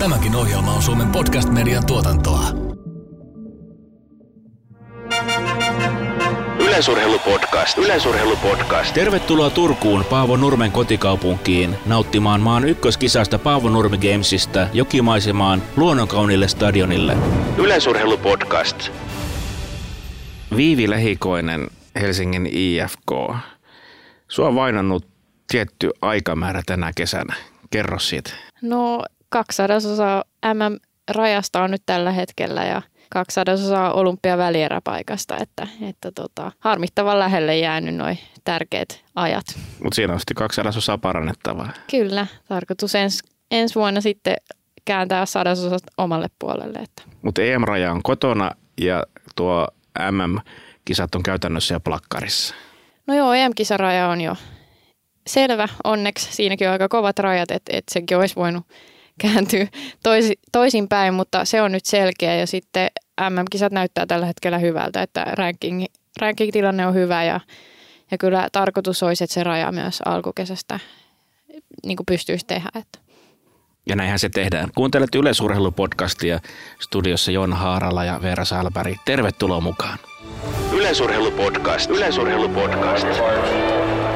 Tämäkin ohjelma on Suomen podcast-median tuotantoa. Yleisurheilupodcast. Yleisurheilupodcast. Tervetuloa Turkuun Paavo Nurmen kotikaupunkiin nauttimaan maan ykköskisasta Paavo Nurmi Gamesista jokimaisemaan luonnonkaunille stadionille. Yleisurheilupodcast. Viivi Lehikoinen, Helsingin IFK. Sua on vainannut tietty aikamäärä tänä kesänä. Kerro siitä. No 200 MM-rajasta on nyt tällä hetkellä ja 200 olympiavälieräpaikasta, että, että tota, harmittavan lähelle jäänyt noin tärkeät ajat. Mutta siinä on sitten kaksi sadasosaa parannettavaa. Kyllä, tarkoitus ens, ensi vuonna sitten kääntää sadasosat omalle puolelle. Että. Mutta EM-raja on kotona ja tuo MM-kisat on käytännössä jo plakkarissa. No joo, EM-kisaraja on jo selvä. Onneksi siinäkin on aika kovat rajat, että, että sekin olisi voinut kääntyy toisi, toisinpäin, mutta se on nyt selkeä ja sitten MM-kisat näyttää tällä hetkellä hyvältä, että ranking, ranking-tilanne on hyvä ja, ja kyllä tarkoitus olisi, että se raja myös alkukesästä niin kuin pystyisi tehdä. Että. Ja näinhän se tehdään. Kuuntelet Yleisurheilupodcastia studiossa Jon Haarala ja Veera Salberg. Tervetuloa mukaan. Yleisurheilupodcast. Yleisurheilupodcast.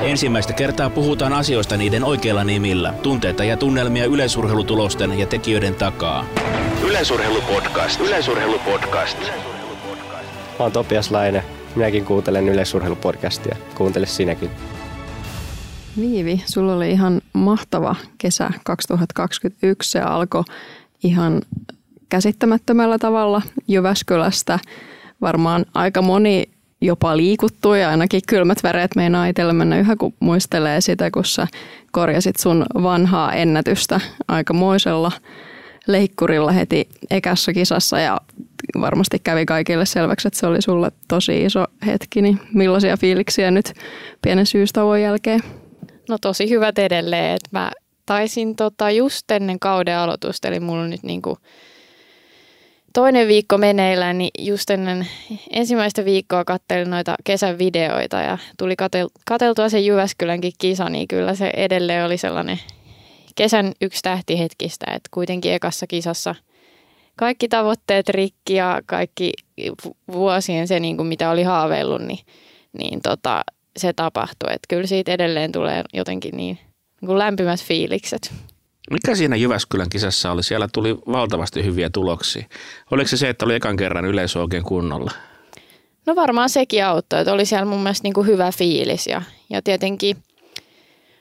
Ensimmäistä kertaa puhutaan asioista niiden oikeilla nimillä. Tunteita ja tunnelmia yleisurheilutulosten ja tekijöiden takaa. Yleisurheilupodcast. Yleisurheilupodcast. Mä oon Topias Laine. Minäkin kuuntelen yleisurheilupodcastia. Kuuntele sinäkin. Viivi, sulla oli ihan mahtava kesä 2021. Se alkoi ihan käsittämättömällä tavalla Jyväskylästä. Varmaan aika moni jopa liikuttuu ja ainakin kylmät väreet meinaa itsellä mennä yhä, kun muistelee sitä, kun sä korjasit sun vanhaa ennätystä aikamoisella leikkurilla heti ekässä kisassa ja varmasti kävi kaikille selväksi, että se oli sulle tosi iso hetki. Niin millaisia fiiliksiä nyt pienen syystauon jälkeen? No tosi hyvät edelleen, että mä taisin tota just ennen kauden aloitusta, eli mulla on nyt niinku toinen viikko meneillään, niin just ennen ensimmäistä viikkoa kattelin noita kesän videoita ja tuli katel, kateltua se Jyväskylänkin kisa, niin kyllä se edelleen oli sellainen kesän yksi tähtihetkistä, että kuitenkin ekassa kisassa kaikki tavoitteet rikki ja kaikki vuosien se, niin kuin mitä oli haaveillut, niin, niin tota, se tapahtui. Että kyllä siitä edelleen tulee jotenkin niin, niin kuin lämpimät fiilikset. Mikä siinä Jyväskylän kisassa oli? Siellä tuli valtavasti hyviä tuloksia. Oliko se se, että oli ekan kerran yleisö oikein kunnolla? No varmaan sekin auttoi, että oli siellä mun mielestä niin kuin hyvä fiilis ja, ja tietenkin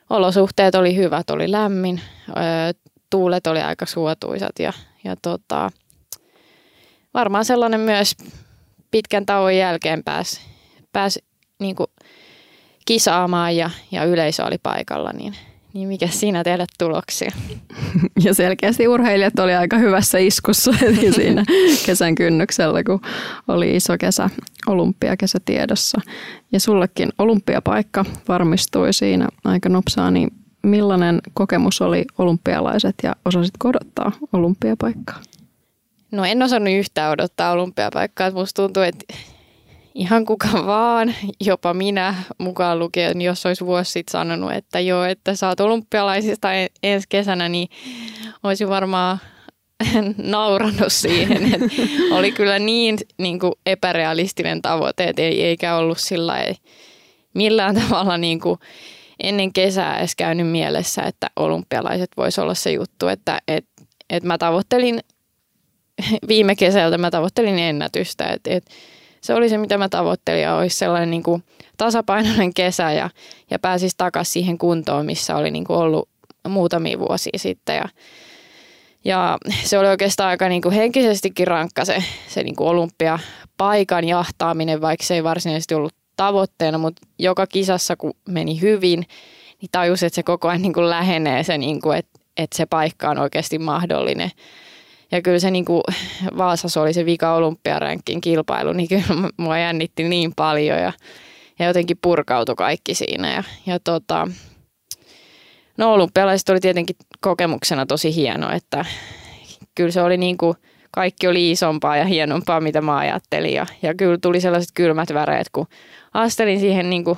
olosuhteet oli hyvät, oli lämmin, tuulet oli aika suotuisat ja, ja tota, varmaan sellainen myös pitkän tauon jälkeen pääsi pääs niin kisaamaan ja, ja yleisö oli paikalla, niin – niin mikä siinä tehdä tuloksia? Ja selkeästi urheilijat oli aika hyvässä iskussa siinä kesän kynnyksellä, kun oli iso kesä, olympiakesä tiedossa. Ja sullekin olympiapaikka varmistui siinä aika nopsaa, niin millainen kokemus oli olympialaiset ja osasit odottaa olympiapaikkaa? No en osannut yhtään odottaa olympiapaikkaa. Musta tuntuu, että ihan kuka vaan, jopa minä mukaan lukien, jos olisi vuosi sitten sanonut, että joo, että saat olympialaisista ensi kesänä, niin olisi varmaan naurannut siihen. Että oli kyllä niin, niin kuin epärealistinen tavoite, että ei, eikä ollut sillä ei, millään tavalla niin kuin ennen kesää edes käynyt mielessä, että olympialaiset voisi olla se juttu, että et, et mä tavoittelin viime kesältä, mä tavoittelin ennätystä, että et, se oli se, mitä mä tavoittelin ja olisi sellainen niin kuin tasapainoinen kesä ja, ja pääsisi takaisin siihen kuntoon, missä oli niin kuin ollut muutamia vuosia sitten ja, ja se oli oikeastaan aika niin kuin henkisestikin rankka se, se niin kuin olympiapaikan jahtaaminen, vaikka se ei varsinaisesti ollut tavoitteena, mutta joka kisassa kun meni hyvin, niin tajus, että se koko ajan niin kuin lähenee se, niin kuin, että, että se paikka on oikeasti mahdollinen. Ja kyllä se niin kuin Vaasassa oli se vika olympiaränkin kilpailu, niin kyllä mua jännitti niin paljon ja, ja jotenkin purkautui kaikki siinä. Ja, ja tota, no olympialaiset oli tietenkin kokemuksena tosi hieno, että kyllä se oli niin kuin, kaikki oli isompaa ja hienompaa, mitä mä ajattelin. Ja, ja kyllä tuli sellaiset kylmät väreet, kun astelin siihen niin kuin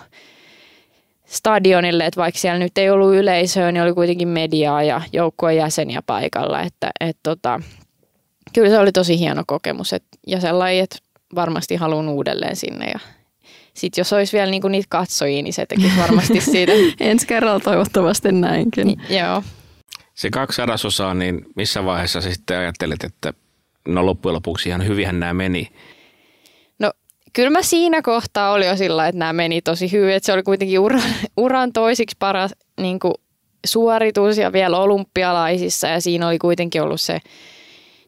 stadionille, että vaikka siellä nyt ei ollut yleisöä, niin oli kuitenkin mediaa ja joukkueen jäseniä paikalla, että et tota, kyllä se oli tosi hieno kokemus et, ja sellainen, että varmasti haluan uudelleen sinne ja sitten jos olisi vielä niinku niitä katsojia, niin se tekisi varmasti siitä. Ensi kerralla toivottavasti näinkin. Ni, joo. Se kaksi sadasosaa, niin missä vaiheessa sitten ajattelit, että no loppujen lopuksi ihan hyvinhän nämä meni? No kyllä mä siinä kohtaa oli jo sillä, että nämä meni tosi hyvin. Että se oli kuitenkin uran, uran toisiksi paras niin kuin suoritus ja vielä olympialaisissa ja siinä oli kuitenkin ollut se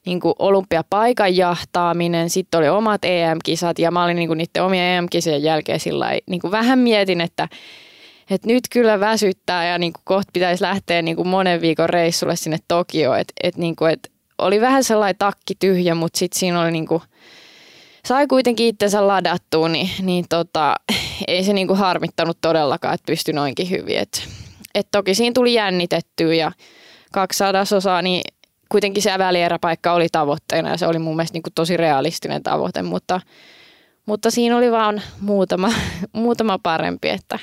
niin kuin olympiapaikan jahtaaminen, sitten oli omat EM-kisat ja mä olin niin kuin niiden omien EM-kisien jälkeen sillä niin kuin vähän mietin, että, että nyt kyllä väsyttää ja niin kuin kohta pitäisi lähteä niin kuin monen viikon reissulle sinne Tokioon, että, että, niin kuin, että oli vähän sellainen takki tyhjä, mutta sitten siinä oli niin kuin, sai kuitenkin itsensä ladattua, niin, niin tota, ei se niin kuin harmittanut todellakaan, että pystyi noinkin hyvin. Et, et toki siinä tuli jännitettyä ja 200 osaa, niin kuitenkin se välieräpaikka oli tavoitteena ja se oli mun mielestä niin kuin tosi realistinen tavoite, mutta, mutta siinä oli vaan muutama, muutama parempi, että,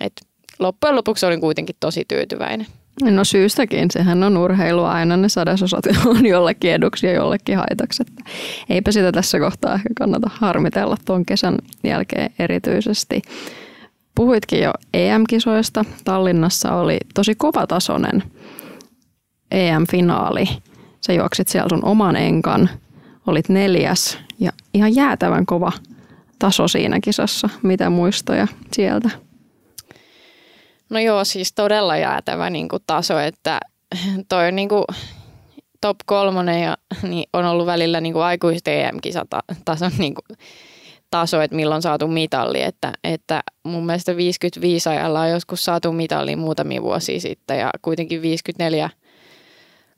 että loppujen lopuksi olin kuitenkin tosi tyytyväinen. No syystäkin, sehän on urheilua aina, ne sadasosat on jollekin eduksi ja jollekin haitaksi. Että eipä sitä tässä kohtaa ehkä kannata harmitella tuon kesän jälkeen erityisesti. Puhuitkin jo EM-kisoista. Tallinnassa oli tosi kovatasoinen EM-finaali. Sä juoksit siellä sun oman enkan, olit neljäs ja ihan jäätävän kova taso siinä kisassa. Mitä muistoja sieltä? No joo, siis todella jäätävä niin kuin taso, että toi niin kuin top kolmonen ja niin on ollut välillä niin kuin aikuisten EM-kisatason niin kuin taso, että milloin saatu mitalli. Että, että mun mielestä 55 ajalla on joskus saatu mitalli muutamia vuosia sitten ja kuitenkin 54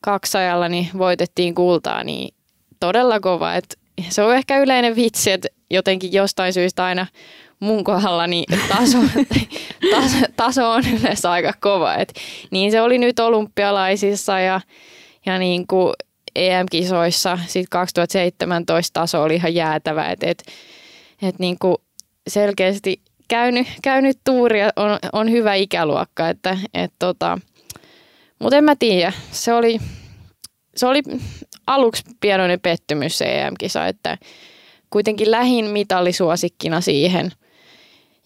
kaksajalla niin voitettiin kultaa, niin todella kova. Että se on ehkä yleinen vitsi, että jotenkin jostain syystä aina mun kohdalla niin taso, taso, taso on yleensä aika kova. Et niin se oli nyt olympialaisissa ja, ja niin kuin EM-kisoissa. Sitten 2017 taso oli ihan jäätävä. Et, et, et niin kuin selkeästi käynyt, käynyt tuuria on, on hyvä ikäluokka. Että, et tota, mutta en mä tiedä. Se oli, se oli aluksi pienoinen pettymys se EM-kisa, että kuitenkin lähin mitallisuosikkina siihen.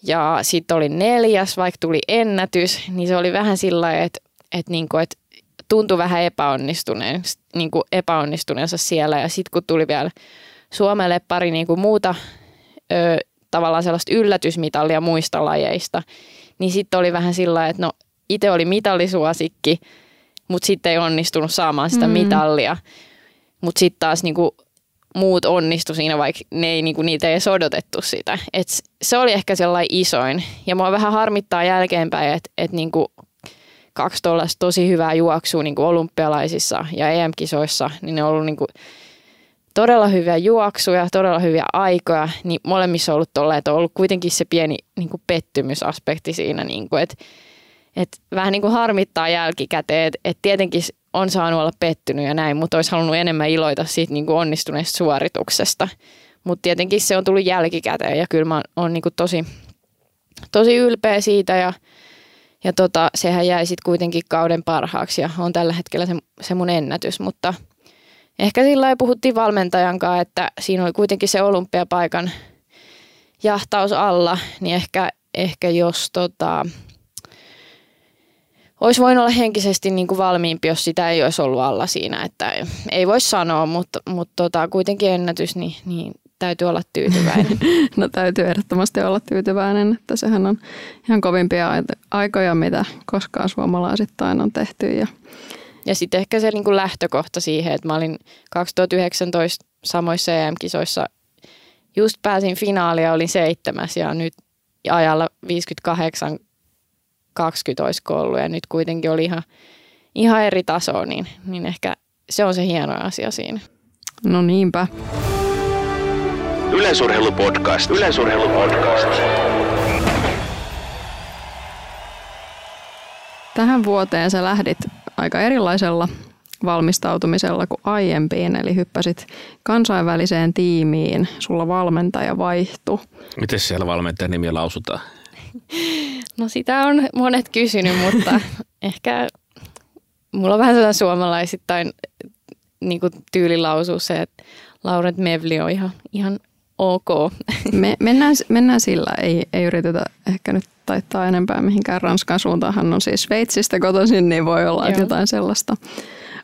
Ja sitten oli neljäs, vaikka tuli ennätys, niin se oli vähän sillä että, että, niinku, että tuntui vähän epäonnistuneen, niinku epäonnistuneensa siellä. Ja sitten kun tuli vielä Suomelle pari niinku muuta ö, tavallaan sellaista yllätysmitallia muista lajeista, niin sitten oli vähän sillä että no itse oli mitallisuosikki, mutta sitten ei onnistunut saamaan sitä mm. mitallia. Mutta sitten taas niinku muut onnistu siinä, vaikka ne ei, niinku, niitä ei edes odotettu sitä. Et se oli ehkä sellainen isoin. Ja mua vähän harmittaa jälkeenpäin, että et niinku kaksi tuollaista tosi hyvää juoksua niinku olympialaisissa ja EM-kisoissa, niin ne on ollut niinku todella hyviä juoksuja, todella hyviä aikoja, niin molemmissa on ollut tolleen, että on ollut kuitenkin se pieni niinku pettymysaspekti siinä, niinku, että et vähän niin kuin harmittaa jälkikäteen, että et tietenkin on saanut olla pettynyt ja näin, mutta olisi halunnut enemmän iloita siitä niin kuin onnistuneesta suorituksesta. Mutta tietenkin se on tullut jälkikäteen ja kyllä mä oon niin kuin tosi, tosi ylpeä siitä ja, ja tota, sehän jäi sitten kuitenkin kauden parhaaksi ja on tällä hetkellä se, se mun ennätys, mutta ehkä sillä ei puhuttiin valmentajan kanssa, että siinä oli kuitenkin se olympiapaikan jahtaus alla, niin ehkä, ehkä jos tota, olisi voinut olla henkisesti niin kuin valmiimpi, jos sitä ei olisi ollut alla siinä. Että ei voi sanoa, mutta, mutta tota, kuitenkin ennätys, niin, niin täytyy olla tyytyväinen. no täytyy ehdottomasti olla tyytyväinen, että sehän on ihan kovimpia aikoja, mitä koskaan suomalaisittain on tehty. Ja, ja sitten ehkä se niin kuin lähtökohta siihen, että mä olin 2019 samoissa EM-kisoissa, just pääsin finaalia, olin seitsemäs ja nyt ajalla 58 20 olisiko ollut ja nyt kuitenkin oli ihan, ihan eri taso, niin, niin ehkä se on se hieno asia siinä. No niinpä. Yleisurheilupodcast. Yleisurheilupodcast. Tähän vuoteen sä lähdit aika erilaisella valmistautumisella kuin aiempiin, eli hyppäsit kansainväliseen tiimiin, sulla valmentaja vaihtui. Miten siellä valmentajan nimi lausutaan? No sitä on monet kysynyt, mutta ehkä mulla on vähän sellainen suomalaisittain niin kuin tyylilausu se, että Laurent Mevli on ihan, ihan ok. Me, mennään, mennään sillä, ei, ei yritetä ehkä nyt taittaa enempää mihinkään Ranskan suuntaan. Hän on siis Sveitsistä kotoisin, niin voi olla, että jotain sellaista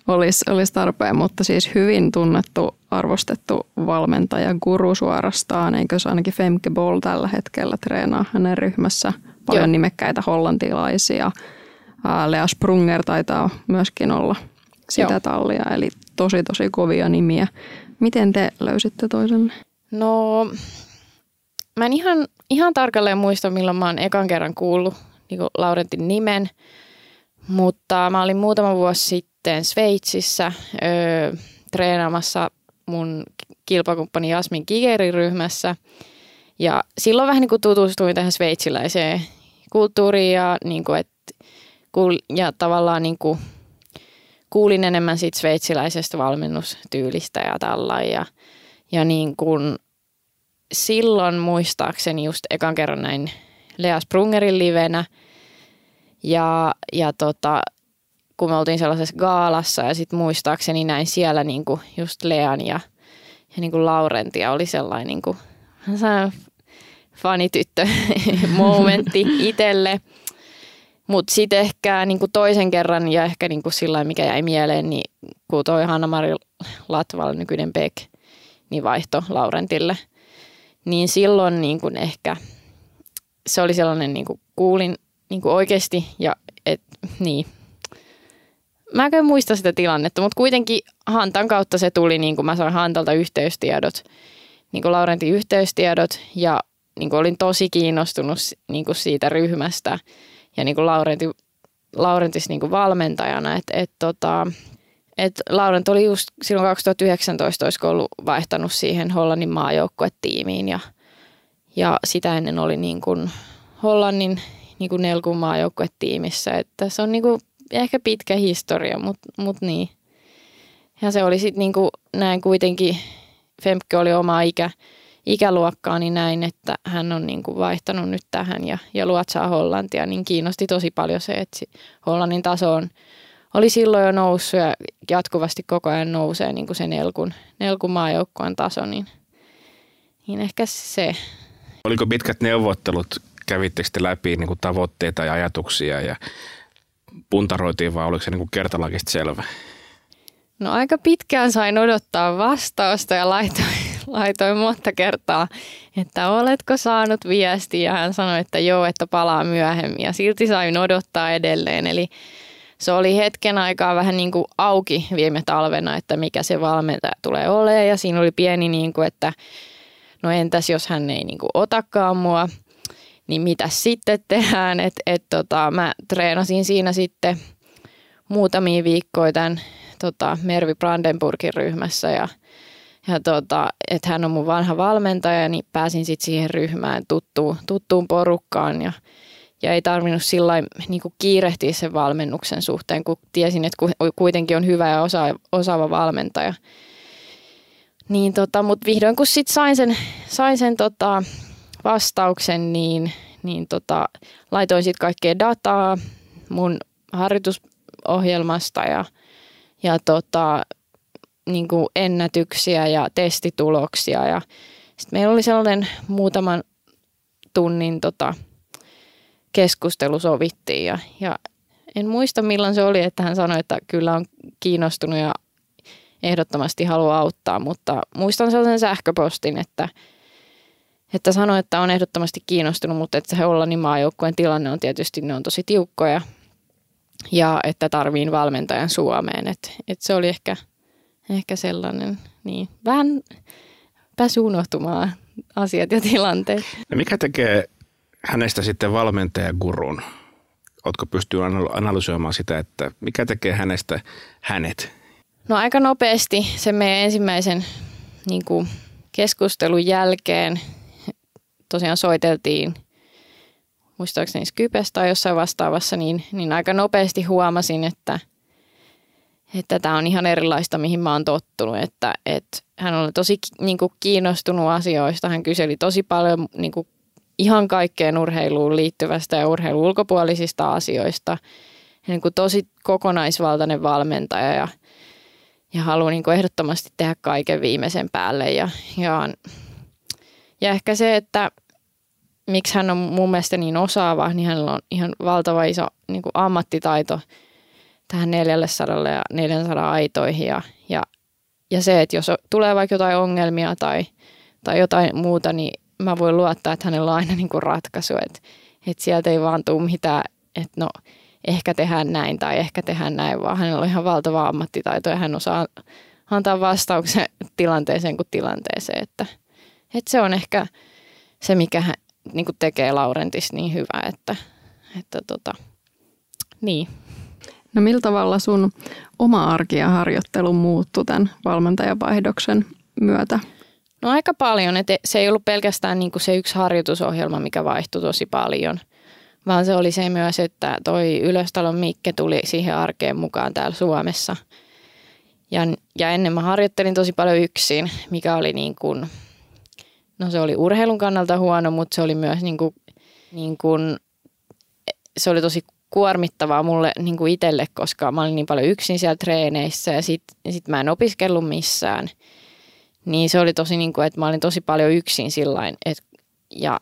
olisi, olisi tarpeen. Mutta siis hyvin tunnettu, arvostettu valmentaja, guru suorastaan. Eikö se ainakin Femke Ball tällä hetkellä treenaa hänen ryhmässä. Paljon Joo. nimekkäitä hollantilaisia. Ää, Lea Sprunger taitaa myöskin olla sitä Joo. tallia, eli tosi tosi kovia nimiä. Miten te löysitte toisenne? No, mä en ihan, ihan tarkalleen muista, milloin mä oon ekan kerran kuullut niin Laurentin nimen, mutta mä olin muutama vuosi sitten Sveitsissä öö, treenaamassa mun kilpakumppani Jasmin Kigerin ryhmässä. Ja silloin vähän niin kuin tutustuin tähän sveitsiläiseen kulttuuriin ja, niin kuin, et, ja tavallaan niin kuin, kuulin enemmän siitä sveitsiläisestä valmennustyylistä ja tällä. Ja, ja niin kuin, silloin muistaakseni just ekan kerran näin Lea Sprungerin livenä. Ja, ja tota, kun me oltiin sellaisessa gaalassa ja sitten muistaakseni näin siellä niinku just Lean ja, ja niinku Laurentia oli sellainen niinku, sellainen fanityttö momentti itselle. Mutta sitten ehkä niinku toisen kerran ja ehkä niinku sillä mikä jäi mieleen, niin kun toi Hanna-Mari Latval, nykyinen Beck, niin vaihto Laurentille. Niin silloin niin kuin ehkä se oli sellainen, niin kuin kuulin niin kuin oikeasti ja et, niin. Mä en muista sitä tilannetta, mutta kuitenkin Hantan kautta se tuli, niin kuin mä sain Hantalta yhteystiedot, niin kuin Laurentin yhteystiedot ja niin kuin olin tosi kiinnostunut niin kuin siitä ryhmästä ja niin kuin Laurentin, Laurentis niin kuin valmentajana, että et, tota, et Laurent oli just silloin 2019 olisiko ollut vaihtanut siihen Hollannin maajoukkuetiimiin ja, ja sitä ennen oli niin kuin Hollannin niin kuin Nelkun maajoukkuetiimissä. Että se on niin kuin ehkä pitkä historia, mutta mut niin. Ja se oli sitten niin kuin näin kuitenkin, Femke oli oma ikä, ikäluokkaa, niin näin, että hän on niin kuin vaihtanut nyt tähän ja, ja luotsaa Hollantia, niin kiinnosti tosi paljon se, että Hollannin taso on, oli silloin jo noussut ja jatkuvasti koko ajan nousee niin kuin se Nelkun, Nelkun maajoukkueen taso, niin, niin ehkä se. Oliko pitkät neuvottelut, kävittekö te läpi niin kuin tavoitteita ja ajatuksia ja puntaroitiin vai oliko se niin kuin kertalakista selvä? No aika pitkään sain odottaa vastausta ja laitoin, laitoin monta kertaa, että oletko saanut viestiä. Hän sanoi, että joo, että palaa myöhemmin ja silti sain odottaa edelleen. Eli se oli hetken aikaa vähän niin kuin auki viime talvena, että mikä se valmentaja tulee olemaan. Ja siinä oli pieni, niin kuin, että no entäs jos hän ei niin kuin otakaan mua, niin mitä sitten tehdään. Et, et tota, mä treenasin siinä sitten muutamia viikkoja tämän tota, Mervi Brandenburgin ryhmässä ja, ja tota, että hän on mun vanha valmentaja, niin pääsin sitten siihen ryhmään tuttuun, tuttuun porukkaan ja, ja ei tarvinnut sillä niin kiirehtiä sen valmennuksen suhteen, kun tiesin, että ku- kuitenkin on hyvä ja osa, osaava valmentaja. Niin tota, mutta vihdoin kun sit sain sen, sain sen tota, vastauksen, niin, niin tota, laitoin sitten kaikkea dataa mun harjoitusohjelmasta ja, ja tota, niin kuin ennätyksiä ja testituloksia. Ja sitten meillä oli sellainen muutaman tunnin tota, keskustelu sovittiin ja, ja en muista milloin se oli, että hän sanoi, että kyllä on kiinnostunut ja ehdottomasti haluaa auttaa, mutta muistan sellaisen sähköpostin, että, että sanoi, että on ehdottomasti kiinnostunut, mutta että se Hollannin maajoukkueen tilanne on tietysti, ne on tosi tiukkoja ja että tarviin valmentajan Suomeen. Että, että se oli ehkä, ehkä sellainen, niin vähän pääsi unohtumaan asiat ja tilanteet. Ja mikä tekee hänestä sitten valmentajagurun? Oletko pystynyt analysoimaan sitä, että mikä tekee hänestä hänet? No aika nopeasti sen meidän ensimmäisen niin kuin keskustelun jälkeen tosiaan soiteltiin muistaakseni Skypes tai jossain vastaavassa, niin, niin aika nopeasti huomasin, että, että tämä on ihan erilaista, mihin mä oon tottunut. Että, että hän oli tosi niin kuin, kiinnostunut asioista, hän kyseli tosi paljon niin kuin, ihan kaikkeen urheiluun liittyvästä ja urheilun ulkopuolisista asioista. Niin kuin tosi kokonaisvaltainen valmentaja ja, ja haluaa niin kuin ehdottomasti tehdä kaiken viimeisen päälle. Ja, ja, ja ehkä se, että miksi hän on mun mielestä niin osaava, niin hänellä on ihan valtava iso niin kuin ammattitaito tähän 400 ja 400 aitoihin. Ja, ja, ja se, että jos tulee vaikka jotain ongelmia tai, tai jotain muuta, niin mä voin luottaa, että hänellä on aina niin kuin ratkaisu. Että, että sieltä ei vaan tule mitään, että no ehkä tehdään näin tai ehkä tehdään näin, vaan hänellä on ihan valtava ammattitaito ja hän osaa antaa vastauksen tilanteeseen kuin tilanteeseen. Että, että se on ehkä se, mikä hän, niin kuin tekee Laurentis niin hyvä, että, että tota, niin. No millä tavalla sun oma arki ja harjoittelu muuttui tämän valmentajavaihdoksen myötä? No aika paljon, että se ei ollut pelkästään niin kuin se yksi harjoitusohjelma, mikä vaihtui tosi paljon, vaan se oli se myös, että toi Ylöstalon Mikke tuli siihen arkeen mukaan täällä Suomessa. Ja, ja ennen mä harjoittelin tosi paljon yksin, mikä oli niin kuin, no se oli urheilun kannalta huono, mutta se oli myös niin kuin, niin kuin, se oli tosi kuormittavaa mulle niin kuin itselle, koska mä olin niin paljon yksin siellä treeneissä ja sit, sit mä en opiskellut missään. Niin se oli tosi niin kuin, että mä olin tosi paljon yksin sillain, et, ja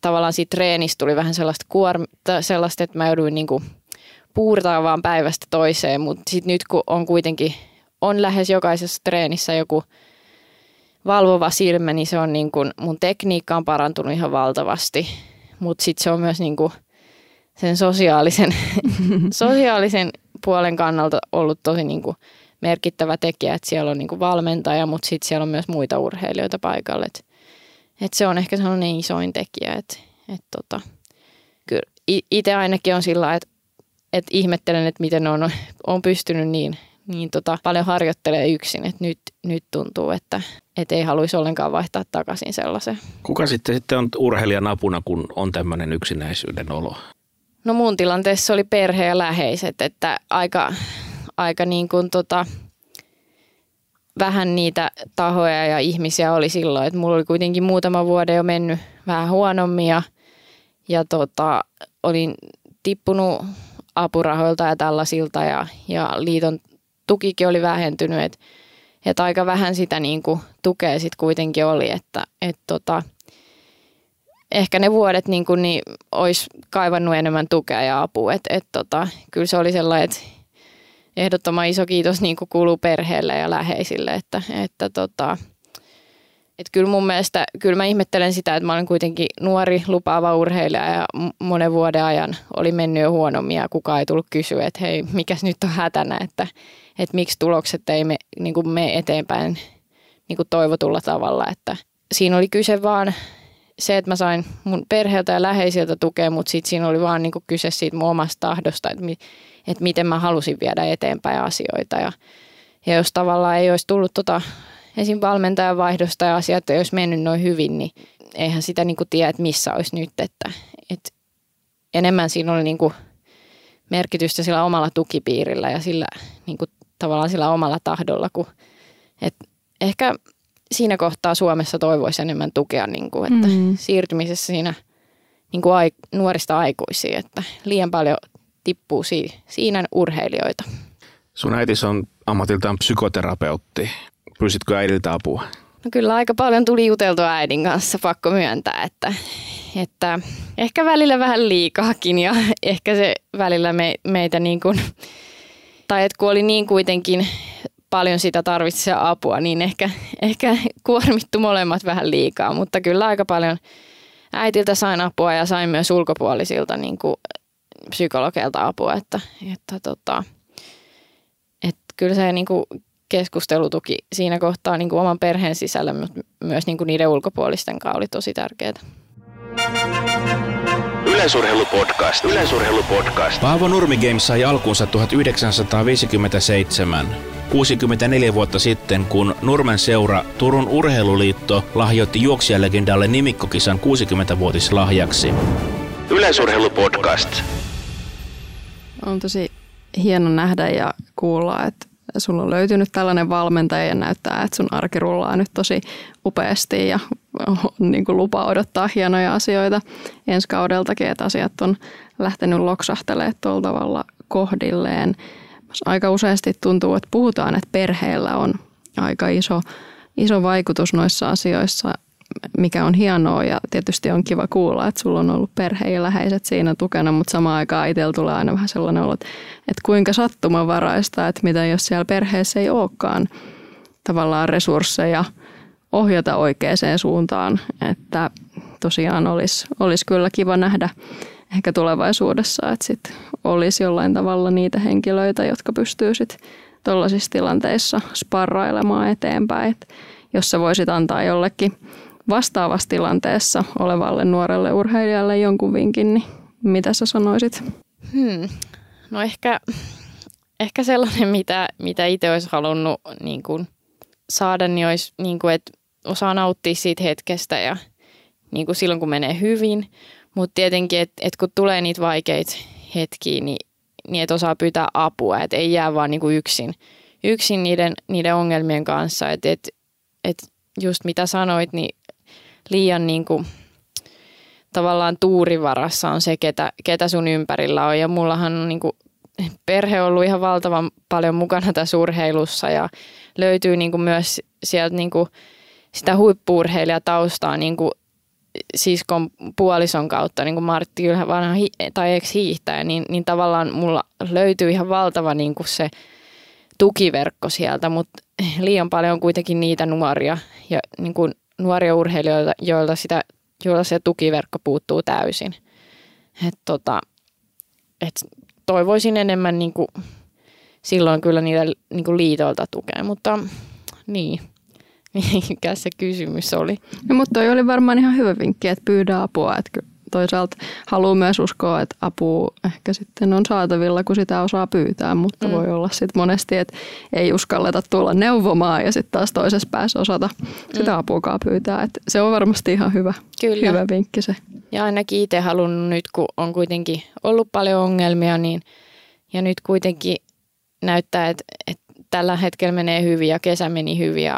tavallaan siitä treenistä tuli vähän sellaista kuormita, sellaista, että mä jouduin niin kuin puurtaa vaan päivästä toiseen, mutta sitten nyt kun on kuitenkin, on lähes jokaisessa treenissä joku valvova silmä, niin se on niin kuin, mun tekniikka on parantunut ihan valtavasti, mutta sitten se on myös niin kuin sen sosiaalisen, sosiaalisen puolen kannalta ollut tosi niin kuin merkittävä tekijä, että siellä on niin kuin valmentaja, mutta sitten siellä on myös muita urheilijoita paikalle. Et, et se on ehkä sellainen isoin tekijä, että et tota, kyllä itse ainakin on sillä että et ihmettelen, että miten on, on pystynyt niin, niin tota, paljon harjoittelee yksin, että nyt, nyt tuntuu, että et ei haluaisi ollenkaan vaihtaa takaisin sellaisen. Kuka sitten, sitten on urheilijan apuna, kun on tämmöinen yksinäisyyden olo? No mun tilanteessa oli perhe ja läheiset, että aika, aika niin kuin tota, vähän niitä tahoja ja ihmisiä oli silloin, että mulla oli kuitenkin muutama vuoden jo mennyt vähän huonommin ja, ja tota, olin tippunut apurahoilta ja tällaisilta ja, ja liiton tukikin oli vähentynyt, että et aika vähän sitä niin kuin tukea sitten kuitenkin oli, että et tota, ehkä ne vuodet niin kuin, niin olisi kaivannut enemmän tukea ja apua, että et tota, kyllä se oli sellainen, että ehdottoman iso kiitos niin kuin kuuluu perheelle ja läheisille, että, että tota, että kyllä mun mielestä, kyllä mä ihmettelen sitä, että mä olen kuitenkin nuori lupaava urheilija ja monen vuoden ajan oli mennyt jo huonommin ja kukaan ei tullut kysyä, että hei, mikäs nyt on hätänä, että, että miksi tulokset ei me, niin kuin me eteenpäin niin kuin toivotulla tavalla, että siinä oli kyse vaan se, että mä sain mun perheeltä ja läheisiltä tukea, mutta sitten siinä oli vaan niin kuin kyse siitä mun omasta tahdosta, että että miten mä halusin viedä eteenpäin asioita. Ja, ja jos tavallaan ei olisi tullut tota, esim. valmentajan vaihdosta ja asiat ei olisi mennyt noin hyvin, niin eihän sitä niin kuin tiedä, että missä olisi nyt. Että, että enemmän siinä oli niin kuin merkitystä sillä omalla tukipiirillä ja sillä niin kuin tavallaan sillä omalla tahdolla, kun, että ehkä siinä kohtaa Suomessa toivoisi enemmän tukea, niin kuin, että mm. siirtymisessä siinä niin kuin ai, nuorista aikuisiin, että liian paljon tippuu si- siinä urheilijoita. Sun äitis on ammatiltaan psykoterapeutti. Pyysitkö äidiltä apua? No kyllä aika paljon tuli juteltua äidin kanssa, pakko myöntää, että, että ehkä välillä vähän liikaakin ja ehkä se välillä me, meitä niin kuin, tai että kun oli niin kuitenkin paljon sitä tarvitsi apua, niin ehkä, ehkä kuormittu molemmat vähän liikaa, mutta kyllä aika paljon äitiltä sain apua ja sain myös ulkopuolisilta niin kuin psykologeilta apua, että, että, tota, että kyllä se niin kuin keskustelutuki siinä kohtaa niin kuin oman perheen sisällä, mutta myös niin kuin niiden ulkopuolisten kanssa oli tosi tärkeää. Yleisurheilupodcast. Yleisurheilupodcast. Paavo Nurmi Games sai alkuunsa 1957. 64 vuotta sitten, kun Nurmen seura Turun Urheiluliitto lahjoitti juoksijalegendalle nimikkokisan 60-vuotislahjaksi. Yleisurheilupodcast. On tosi hieno nähdä ja kuulla, että sulla on löytynyt tällainen valmentaja ja näyttää, että sun arki rullaa nyt tosi upeasti ja on niin kuin lupa odottaa hienoja asioita ensi kaudeltakin, että asiat on lähtenyt loksahtelemaan tuolla tavalla kohdilleen. Aika useasti tuntuu, että puhutaan, että perheellä on aika iso, iso vaikutus noissa asioissa mikä on hienoa ja tietysti on kiva kuulla, että sulla on ollut perhe ja läheiset siinä tukena, mutta samaan aikaan itsellä tulee aina vähän sellainen olo, että, kuinka sattumanvaraista, että mitä jos siellä perheessä ei olekaan tavallaan resursseja ohjata oikeaan suuntaan, että tosiaan olisi, olisi kyllä kiva nähdä ehkä tulevaisuudessa, että sit olisi jollain tavalla niitä henkilöitä, jotka pystyy sitten tuollaisissa tilanteissa sparrailemaan eteenpäin, että jos sä voisit antaa jollekin vastaavassa tilanteessa olevalle nuorelle urheilijalle jonkun vinkin, niin mitä sä sanoisit? Hmm. No ehkä, ehkä sellainen, mitä, mitä itse olisi halunnut niin kuin saada, niin olisi, niin kuin, että osaa nauttia siitä hetkestä ja niin kuin silloin, kun menee hyvin. Mutta tietenkin, että, että kun tulee niitä vaikeita hetkiä, niin, niin että osaa pyytää apua, että ei jää vaan niin kuin yksin, yksin niiden, niiden ongelmien kanssa. Että, että, että just mitä sanoit, niin liian niin kuin, tavallaan tuurivarassa on se, ketä, ketä sun ympärillä on. Ja mullahan on niin kuin, perhe ollut ihan valtavan paljon mukana tässä urheilussa ja löytyy niin kuin myös sieltä niin kuin sitä huippuurheilijataustaa niin kuin siskon puolison kautta, niin kuin Martti Ylhä, vanha hi- tai ex hiihtäjä, niin, niin tavallaan mulla löytyy ihan valtava niin kuin se tukiverkko sieltä, mutta liian paljon on kuitenkin niitä nuoria ja niin kuin nuoria urheilijoita, joilta, sitä, joilta se tukiverkko puuttuu täysin. Et tota, et toivoisin enemmän niin kuin, silloin kyllä niitä niin kuin liitolta tukea, mutta niin, mikä se kysymys oli. No, mutta toi oli varmaan ihan hyvä vinkki, että pyydä apua, että toisaalta haluaa myös uskoa, että apu ehkä sitten on saatavilla, kun sitä osaa pyytää, mutta mm. voi olla sitten monesti, että ei uskalleta tulla neuvomaan ja sitten taas toisessa päässä osata mm. sitä apuakaan pyytää. Et se on varmasti ihan hyvä, Kyllä. hyvä vinkki se. Ja ainakin itse halunnut nyt, kun on kuitenkin ollut paljon ongelmia, niin ja nyt kuitenkin näyttää, että, että tällä hetkellä menee hyvin ja kesä meni hyvin ja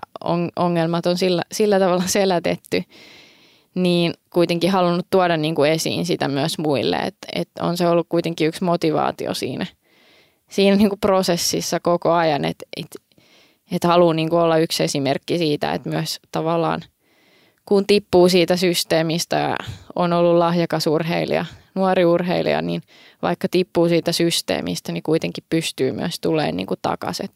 ongelmat on sillä, sillä tavalla selätetty, niin kuitenkin halunnut tuoda niin kuin esiin sitä myös muille, että, että on se ollut kuitenkin yksi motivaatio siinä, siinä niin kuin prosessissa koko ajan, että, että, että haluaa niin olla yksi esimerkki siitä, että myös tavallaan kun tippuu siitä systeemistä ja on ollut lahjakas urheilija, nuori urheilija, niin vaikka tippuu siitä systeemistä, niin kuitenkin pystyy myös tulemaan niin kuin takaisin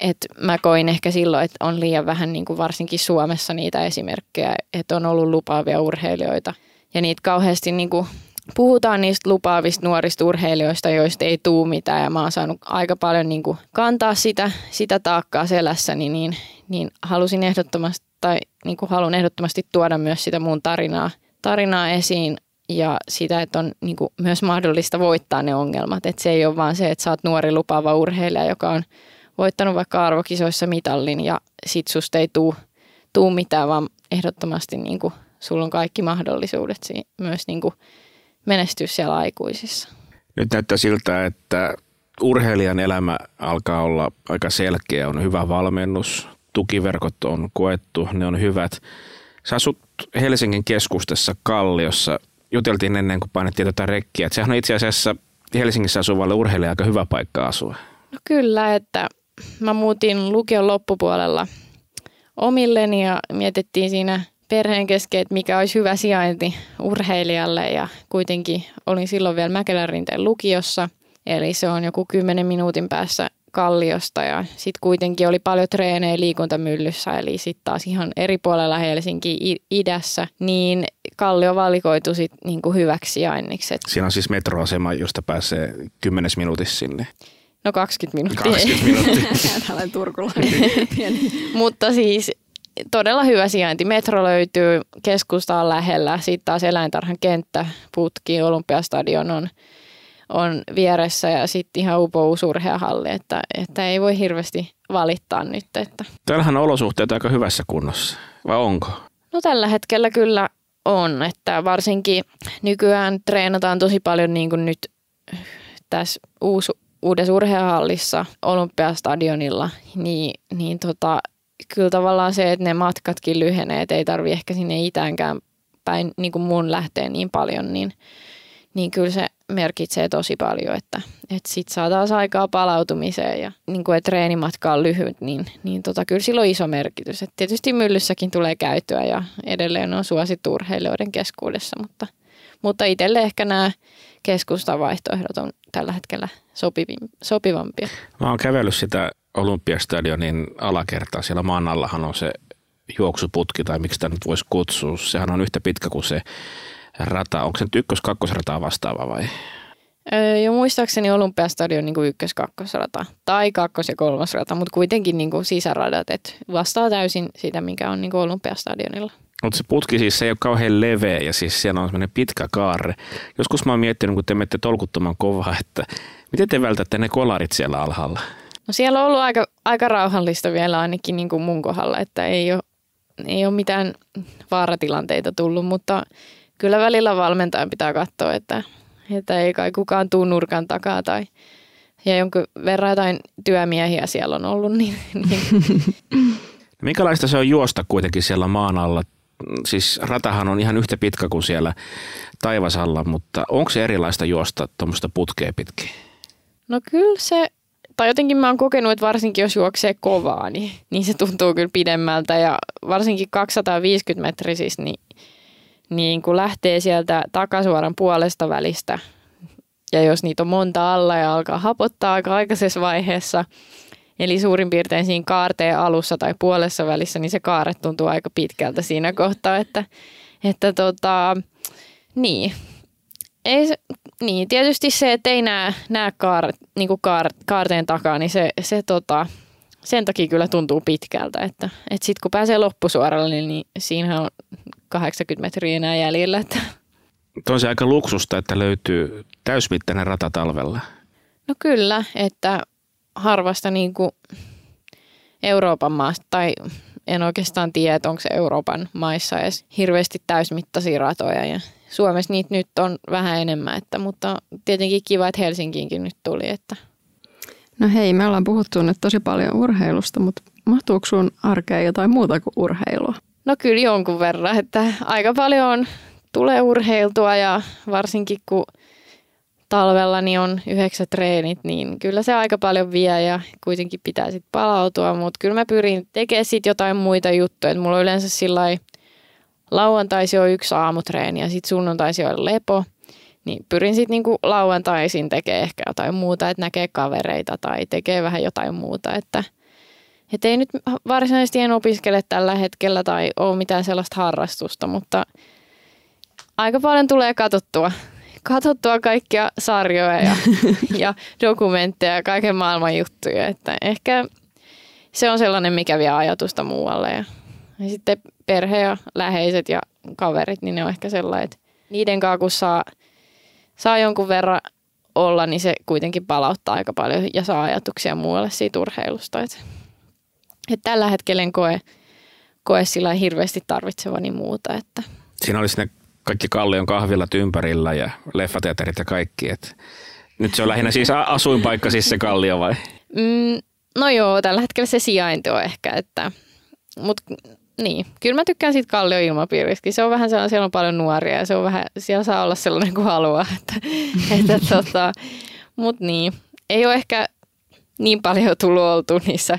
et mä koin ehkä silloin, että on liian vähän niin kuin varsinkin Suomessa niitä esimerkkejä, että on ollut lupaavia urheilijoita. Ja niitä kauheasti niin kuin puhutaan niistä lupaavista nuorista urheilijoista, joista ei tuu mitään. Ja mä oon saanut aika paljon niin kuin kantaa sitä, sitä taakkaa selässäni, niin, niin halusin ehdottomasti, tai niin kuin haluan ehdottomasti tuoda myös sitä mun tarinaa, tarinaa esiin ja sitä, että on niin kuin myös mahdollista voittaa ne ongelmat. Että se ei ole vaan se, että sä oot nuori lupaava urheilija, joka on voittanut vaikka arvokisoissa mitallin ja sit susta ei tuu, tuu mitään, vaan ehdottomasti niin kuin, sulla on kaikki mahdollisuudet myös niin kuin, menestyä siellä aikuisissa. Nyt näyttää siltä, että urheilijan elämä alkaa olla aika selkeä, on hyvä valmennus, tukiverkot on koettu, ne on hyvät. Sä asut Helsingin keskustassa Kalliossa. Juteltiin ennen kuin painettiin tätä rekkiä. sehän on itse asiassa Helsingissä asuvalle urheilijalle aika hyvä paikka asua. No kyllä, että mä muutin lukion loppupuolella omilleni ja mietittiin siinä perheen kesken, että mikä olisi hyvä sijainti urheilijalle ja kuitenkin olin silloin vielä Mäkelärinteen lukiossa, eli se on joku 10 minuutin päässä Kalliosta ja sitten kuitenkin oli paljon treenejä liikuntamyllyssä, eli sitten taas ihan eri puolella Helsinki idässä, niin Kallio valikoitu sitten niinku hyväksi sijainniksi. Siinä on siis metroasema, josta pääsee 10 minuutissa sinne. No 20 minuuttia. 20 minuuttia. Tällainen turkulainen Mutta siis todella hyvä sijainti. Metro löytyy, keskusta on lähellä, sitten taas eläintarhan kenttä, putki, olympiastadion on, on vieressä ja sitten ihan upo uusurheahalli, että, että ei voi hirveästi valittaa nyt. Että. Täällähän on olosuhteet aika hyvässä kunnossa, vai onko? No tällä hetkellä kyllä on, että varsinkin nykyään treenataan tosi paljon niin kuin nyt tässä uusi uudessa urheiluhallissa Olympiastadionilla, niin, niin tota, kyllä tavallaan se, että ne matkatkin lyhenee, että ei tarvi ehkä sinne itäänkään päin niin kuin mun lähtee niin paljon, niin, niin kyllä se merkitsee tosi paljon, että, että sit saa taas aikaa palautumiseen ja niin kuin, että treenimatka on lyhyt, niin, niin tota, kyllä sillä on iso merkitys. Et tietysti myllyssäkin tulee käytyä ja edelleen on suosittu urheilijoiden keskuudessa, mutta, mutta itselle ehkä nämä keskustan vaihtoehdot on tällä hetkellä sopivim, sopivampia. Mä oon kävellyt sitä Olympiastadionin alakertaa. Siellä maan allahan on se juoksuputki tai miksi tämä nyt voisi kutsua. Sehän on yhtä pitkä kuin se rata. Onko se nyt ykkös-kakkosrataa vastaava vai? Öö, jo muistaakseni Olympiastadion niin kuin ykkös-kakkosrata tai kakkos- ja kolmosrata, mutta kuitenkin niin kuin sisäradat, että vastaa täysin sitä, mikä on niin kuin Olympiastadionilla. Mutta se putki siis se ei ole kauhean leveä ja siis siellä on semmoinen pitkä kaare. Joskus mä oon miettinyt, kun te menette tolkuttoman kovaa, että miten te vältätte ne kolarit siellä alhaalla? No siellä on ollut aika, aika rauhallista vielä ainakin niin kuin mun kohdalla, että ei ole, ei ole mitään vaaratilanteita tullut, mutta kyllä välillä valmentajan pitää katsoa, että, että ei kai kukaan tuu nurkan takaa tai ja jonkun verran jotain työmiehiä siellä on ollut. Niin, niin. Minkälaista se on juosta kuitenkin siellä maan alla? Siis ratahan on ihan yhtä pitkä kuin siellä taivasalla, mutta onko se erilaista juosta tuommoista putkea pitkin? No kyllä se, tai jotenkin mä oon kokenut, että varsinkin jos juoksee kovaa, niin, niin se tuntuu kyllä pidemmältä ja varsinkin 250 metriä siis, niin niin kun lähtee sieltä takasuoran puolesta välistä ja jos niitä on monta alla ja alkaa hapottaa aika aikaisessa vaiheessa, eli suurin piirtein siinä kaarteen alussa tai puolessa välissä, niin se kaare tuntuu aika pitkältä siinä kohtaa, että, että tota, niin. Ei, niin, tietysti se, että ei näe, näe kaar, niin kuin kaar, kaarteen takaa, niin se, se tota, sen takia kyllä tuntuu pitkältä, että, että sitten kun pääsee loppusuoralle, niin, niin siinä on 80 metriä enää jäljellä. Että. On se aika luksusta, että löytyy täysmittainen rata talvella. No kyllä, että harvasta niin kuin Euroopan maasta, tai en oikeastaan tiedä, että onko se Euroopan maissa edes hirveästi täysmittaisia ratoja. Ja Suomessa niitä nyt on vähän enemmän, että, mutta tietenkin kiva, että Helsinkiinkin nyt tuli. Että. No hei, me ollaan puhuttu nyt tosi paljon urheilusta, mutta mahtuuko sun arkeen jotain muuta kuin urheilua? No kyllä jonkun verran, että aika paljon on, tulee urheiltua ja varsinkin kun talvella niin on yhdeksät treenit, niin kyllä se aika paljon vie ja kuitenkin pitää sitten palautua, mutta kyllä mä pyrin tekemään sitten jotain muita juttuja, että mulla on yleensä sillä lauantaisi on yksi aamutreeni ja sitten sunnuntaisi on lepo, niin pyrin sitten niinku lauantaisin tekemään ehkä jotain muuta, että näkee kavereita tai tekee vähän jotain muuta, että – et ei nyt varsinaisesti en opiskele tällä hetkellä tai ole mitään sellaista harrastusta, mutta aika paljon tulee katsottua. Katsottua kaikkia sarjoja ja, ja dokumentteja ja kaiken maailman juttuja. Että ehkä se on sellainen, mikä vie ajatusta muualle. Ja, ja sitten perhe ja läheiset ja kaverit, niin ne on ehkä sellainen, että niiden kanssa kun saa, saa jonkun verran olla, niin se kuitenkin palauttaa aika paljon ja saa ajatuksia muualle siitä urheilusta. Että että tällä hetkellä en koe, koe sillä hirveästi tarvitsevani muuta. Että. Siinä olisi ne kaikki Kallion kahvilat ympärillä ja leffateatterit ja kaikki. Että nyt se on lähinnä siis asuinpaikka siis se Kallio vai? Mm, no joo, tällä hetkellä se sijainti on ehkä, että, mutta niin, kyllä mä tykkään siitä Kallion ilmapiiristä. Se on vähän sellainen, siellä on paljon nuoria ja se on vähän, siellä saa olla sellainen kuin haluaa. Että, että tota, mutta niin, ei ole ehkä niin paljon tullut oltu niissä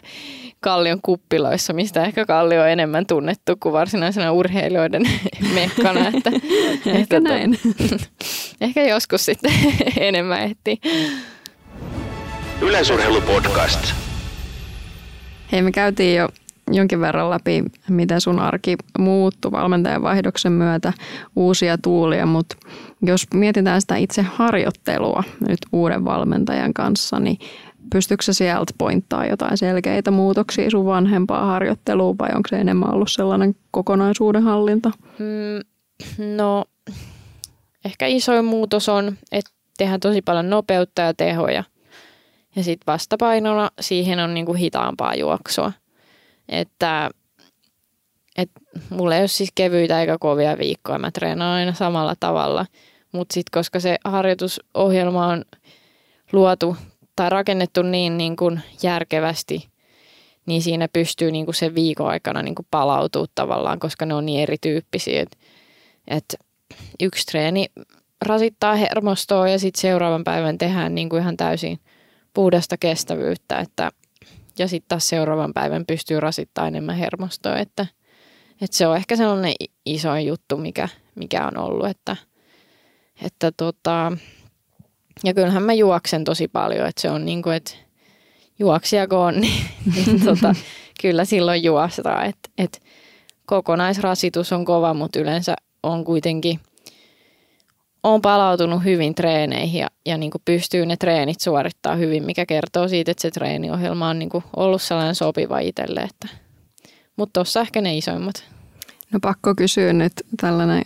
Kallion kuppiloissa, mistä ehkä Kallio on enemmän tunnettu kuin varsinaisena urheilijoiden mekkana. Että, ehkä että näin. ehkä joskus sitten enemmän ehti. Yleisurheilupodcast. Hei, me käytiin jo jonkin verran läpi, miten sun arki muuttui valmentajan vaihdoksen myötä, uusia tuulia, mutta jos mietitään sitä itse harjoittelua nyt uuden valmentajan kanssa, niin pystyykö se sieltä pointtaa jotain selkeitä muutoksia sun vanhempaa harjoitteluun vai onko se enemmän ollut sellainen kokonaisuuden hallinta? Mm, no ehkä isoin muutos on, että tehdään tosi paljon nopeutta ja tehoja. Ja sitten vastapainona siihen on niinku hitaampaa juoksua. Että et mulla ei ole siis kevyitä eikä kovia viikkoja. Mä treenaan aina samalla tavalla. Mutta sitten koska se harjoitusohjelma on luotu tai rakennettu niin, niin kuin järkevästi, niin siinä pystyy niin kuin sen viikon aikana niin kuin palautuu tavallaan, koska ne on niin erityyppisiä. Et, et yksi treeni rasittaa hermostoa ja sitten seuraavan päivän tehdään niin kuin ihan täysin puhdasta kestävyyttä, että, ja sitten taas seuraavan päivän pystyy rasittaa enemmän hermostoa, että, että se on ehkä sellainen isoin juttu, mikä, mikä on ollut, että, että tota, ja kyllähän mä juoksen tosi paljon, että se on niin kuin, että juoksijako on, niin, niin tota, kyllä silloin juostaa. Että, että kokonaisrasitus on kova, mutta yleensä on kuitenkin, on palautunut hyvin treeneihin ja, ja niin kuin pystyy ne treenit suorittaa hyvin, mikä kertoo siitä, että se treeniohjelma on niin kuin ollut sellainen sopiva itselle. Mutta tuossa ehkä ne isoimmat. No pakko kysyä nyt tällainen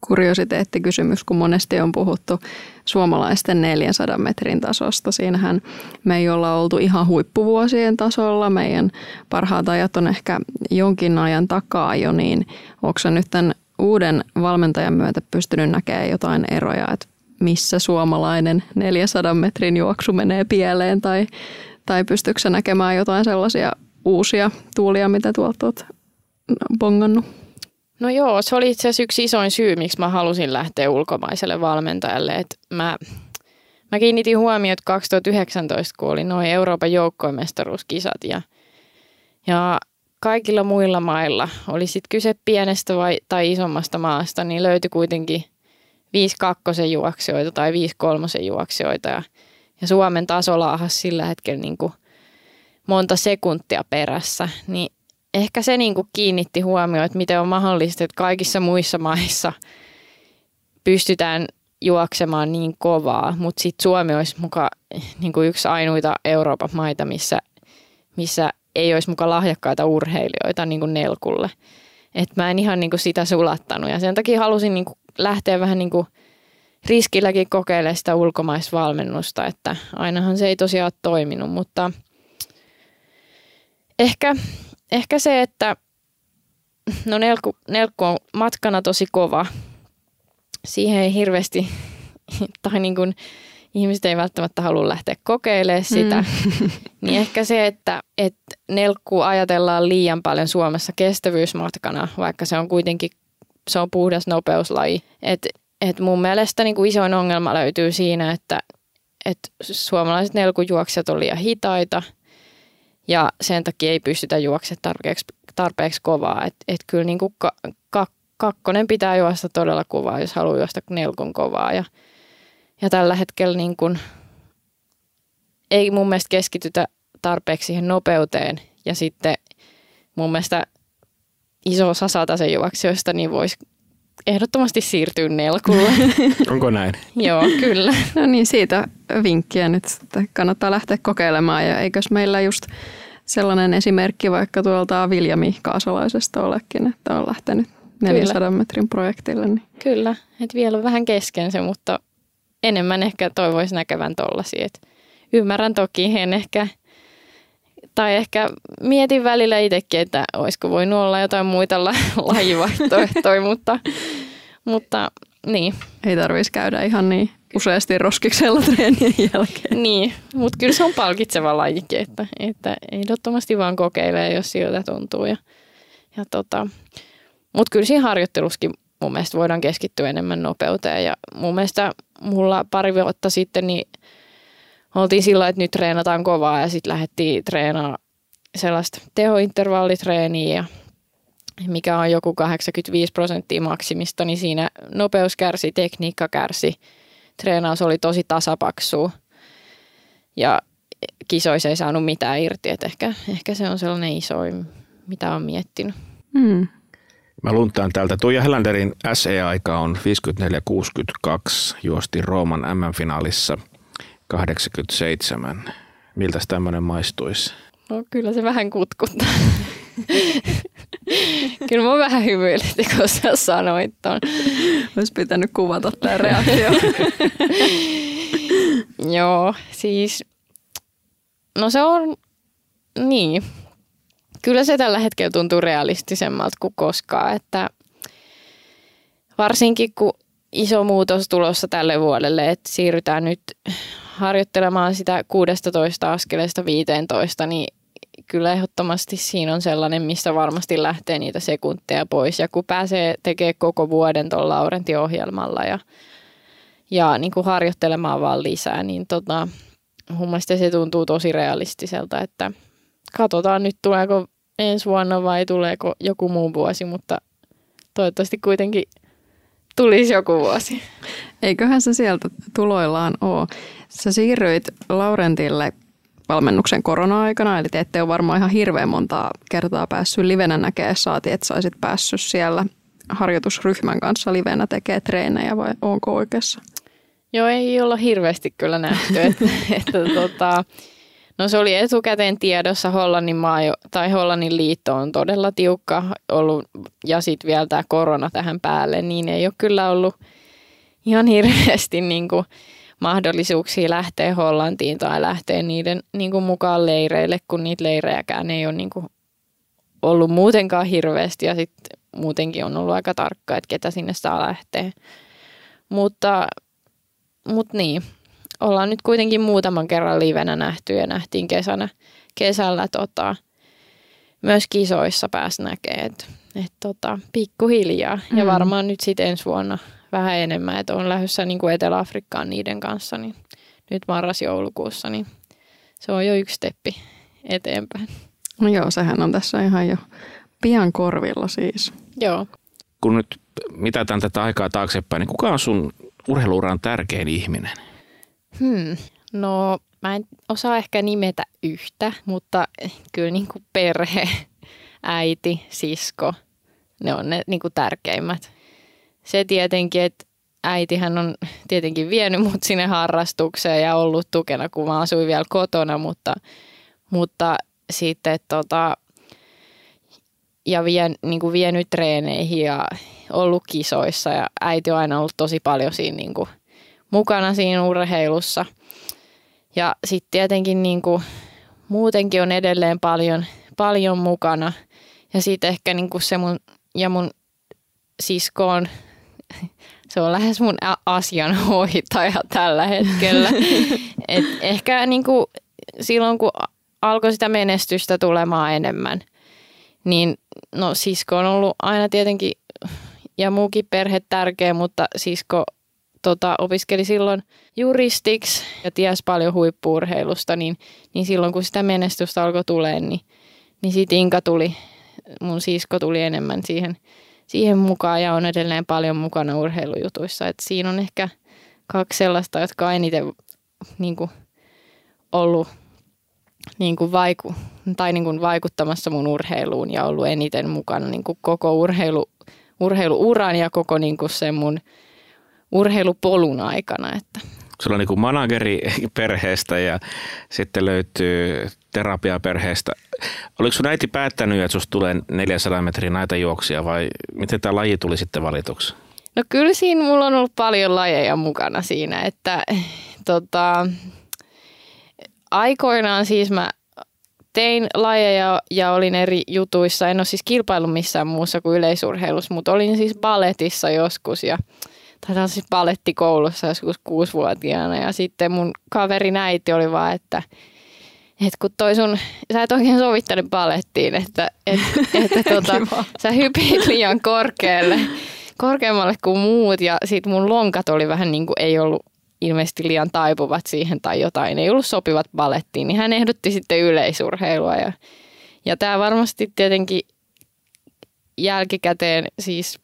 kuriositeettikysymys, kun monesti on puhuttu suomalaisten 400 metrin tasosta. Siinähän me ei olla oltu ihan huippuvuosien tasolla. Meidän parhaat ajat on ehkä jonkin ajan takaa jo, niin onko nyt tämän uuden valmentajan myötä pystynyt näkemään jotain eroja, että missä suomalainen 400 metrin juoksu menee pieleen tai, tai pystyykö näkemään jotain sellaisia uusia tuulia, mitä tuolta olet bongannut? No joo, se oli itse asiassa yksi isoin syy, miksi mä halusin lähteä ulkomaiselle valmentajalle. Et mä, mä kiinnitin huomiota 2019, kun oli noin Euroopan joukkoimestaruuskisat ja, ja kaikilla muilla mailla, oli sitten kyse pienestä vai, tai isommasta maasta, niin löytyi kuitenkin 5 kakkosen juoksijoita tai 5 kolmosen juoksijoita. Ja, ja Suomen taso sillä hetkellä niin kuin monta sekuntia perässä. Niin ehkä se niin kuin kiinnitti huomioon, että miten on mahdollista, että kaikissa muissa maissa pystytään juoksemaan niin kovaa, mutta sitten Suomi olisi muka niin kuin yksi ainoita Euroopan maita, missä, missä ei olisi muka lahjakkaita urheilijoita niin kuin nelkulle. Et mä en ihan niin kuin sitä sulattanut ja sen takia halusin niin kuin lähteä vähän niin kuin riskilläkin kokeilemaan sitä ulkomaisvalmennusta, että ainahan se ei tosiaan toiminut, mutta ehkä ehkä se, että no nelkku, nelkku on matkana tosi kova. Siihen ei hirveästi, tai niin kuin ihmiset ei välttämättä halua lähteä kokeilemaan sitä. Mm. niin ehkä se, että, että nelkku ajatellaan liian paljon Suomessa kestävyysmatkana, vaikka se on kuitenkin se on puhdas nopeuslaji. Et, et mun mielestä niin kuin isoin ongelma löytyy siinä, että, että suomalaiset nelkujuoksijat on liian hitaita – ja sen takia ei pystytä juoksemaan tarpeeksi, tarpeeksi kovaa. Että et kyllä niin kuin ka, ka, kakkonen pitää juosta todella kovaa, jos haluaa juosta nelkun kovaa. Ja, ja tällä hetkellä niin kuin, ei mun mielestä keskitytä tarpeeksi siihen nopeuteen. Ja sitten mun mielestä iso osa sen juoksijoista niin voisi ehdottomasti siirtyä nelkulle. Onko näin? Joo, kyllä. No niin, siitä vinkkiä nyt, että kannattaa lähteä kokeilemaan. Ja eikös meillä just sellainen esimerkki vaikka tuolta Viljami Kaasalaisesta olekin, että on lähtenyt 400 Kyllä. metrin projektille. Niin. Kyllä, että vielä on vähän kesken se, mutta enemmän ehkä toivoisi näkevän tollasia. ymmärrän toki, en ehkä, tai ehkä mietin välillä itsekin, että olisiko voinut olla jotain muita lajivaihtoehtoja, mutta, mutta niin. Ei tarvitsisi käydä ihan niin useasti roskiksella treenien jälkeen. Niin, mutta kyllä se on palkitseva lajikin, että, että ehdottomasti vaan kokeilee, jos siltä tuntuu. Ja, ja tota, mutta kyllä siinä harjoitteluskin mun mielestä voidaan keskittyä enemmän nopeuteen. Ja mun mielestä mulla pari vuotta sitten niin oltiin sillä että nyt treenataan kovaa ja sitten lähdettiin treenaamaan sellaista tehointervallitreeniä ja mikä on joku 85 prosenttia maksimista, niin siinä nopeus kärsi, tekniikka kärsi – treenaus oli tosi tasapaksua ja kisoissa ei saanut mitään irti. että ehkä, ehkä se on sellainen isoin, mitä on miettinyt. Mm. Mä luntaan täältä. Tuija Helanderin SE-aika on 54-62, juosti Rooman M-finaalissa 87. Miltä tämmöinen maistuisi? No kyllä se vähän kutkuttaa. Kyllä mä vähän hymyilytin, kun sä sanoit ton. Olisi pitänyt kuvata tämä reaktio. Joo, siis no se on niin. Kyllä se tällä hetkellä tuntuu realistisemmalta kuin koskaan, että varsinkin kun iso muutos tulossa tälle vuodelle, että siirrytään nyt harjoittelemaan sitä 16 askeleesta 15, niin kyllä ehdottomasti siinä on sellainen, missä varmasti lähtee niitä sekunteja pois. Ja kun pääsee tekemään koko vuoden tuolla Laurenti-ohjelmalla ja, ja niin kuin harjoittelemaan vaan lisää, niin tota, mun mielestä se tuntuu tosi realistiselta, että katsotaan nyt tuleeko ensi vuonna vai tuleeko joku muu vuosi, mutta toivottavasti kuitenkin tulisi joku vuosi. Eiköhän se sieltä tuloillaan ole. Sä siirryit Laurentille valmennuksen korona-aikana, eli te ette ole varmaan ihan hirveän montaa kertaa päässyt livenä näkemään, saati, että saisit päässyt siellä harjoitusryhmän kanssa livenä tekemään treenejä vai onko oikeassa? Joo, ei olla hirveästi kyllä nähty, että, että tota, No se oli etukäteen tiedossa Hollannin maa tai Hollannin liitto on todella tiukka ollut ja sitten vielä tämä korona tähän päälle, niin ei ole kyllä ollut ihan hirveästi niin kuin mahdollisuuksia lähteä Hollantiin tai lähteä niiden niin kuin mukaan leireille, kun niitä leirejäkään ei ole niin kuin ollut muutenkaan hirveästi ja sitten muutenkin on ollut aika tarkka, että ketä sinne saa lähteä. Mutta, mutta niin, ollaan nyt kuitenkin muutaman kerran livenä nähty ja nähtiin kesänä, kesällä tota, myös kisoissa pääs näkee, että et, tota, pikkuhiljaa. Mm. Ja varmaan nyt sitten ensi vuonna vähän enemmän, että on lähdössä niin kuin Etelä-Afrikkaan niiden kanssa, niin nyt marras-joulukuussa, niin se on jo yksi steppi eteenpäin. No joo, sehän on tässä ihan jo pian korvilla siis. Joo. Kun nyt mitä tätä aikaa taaksepäin, niin kuka on sun urheiluuran tärkein ihminen? Hmm. No mä en osaa ehkä nimetä yhtä, mutta kyllä niin kuin perhe, äiti, sisko, ne on ne niin kuin tärkeimmät. Se tietenkin, että äitihän on tietenkin vienyt mut sinne harrastukseen ja ollut tukena, kun mä asuin vielä kotona, mutta, mutta sitten tota, ja vien, niin kuin vienyt treeneihin ja ollut kisoissa ja äiti on aina ollut tosi paljon siinä niin kuin mukana siinä urheilussa. Ja sitten tietenkin niin kuin, muutenkin on edelleen paljon, paljon mukana. Ja sitten ehkä niin kuin se mun ja mun sisko on, se on lähes mun asianhoitaja tällä hetkellä. Et ehkä niin kuin silloin, kun alkoi sitä menestystä tulemaan enemmän, niin no sisko on ollut aina tietenkin ja muukin perhe tärkeä, mutta sisko tota, opiskeli silloin juristiksi ja ties paljon huippuurheilusta, niin, niin silloin kun sitä menestystä alkoi tulee, niin, niin siitä Inka tuli, mun sisko tuli enemmän siihen, siihen mukaan ja on edelleen paljon mukana urheilujutuissa. Et siinä on ehkä kaksi sellaista, jotka on eniten niin kuin, ollut niin kuin vaiku, tai niin kuin vaikuttamassa mun urheiluun ja ollut eniten mukana niin kuin koko urheilu, urheiluuran ja koko niin kuin sen mun urheilupolun aikana. Että. Sulla on niin kuin manageri perheestä ja sitten löytyy terapia perheestä. Oliko sun äiti päättänyt, että susta tulee 400 metrin näitä juoksia vai miten tämä laji tuli sitten valituksi? No kyllä siinä mulla on ollut paljon lajeja mukana siinä, että tota, aikoinaan siis mä tein lajeja ja olin eri jutuissa. En ole siis kilpailu missään muussa kuin yleisurheilussa, mutta olin siis balletissa joskus ja tai siis palettikoulussa joskus kuusivuotiaana. Ja sitten mun kaverin äiti oli vaan, että että kun toi sun, sä et oikein sovittele palettiin, että, että, että tota, sä hypit liian korkealle, korkeammalle kuin muut. Ja sit mun lonkat oli vähän niin kuin ei ollut ilmeisesti liian taipuvat siihen tai jotain, ei ollut sopivat palettiin, niin hän ehdotti sitten yleisurheilua ja, ja tämä varmasti tietenkin jälkikäteen siis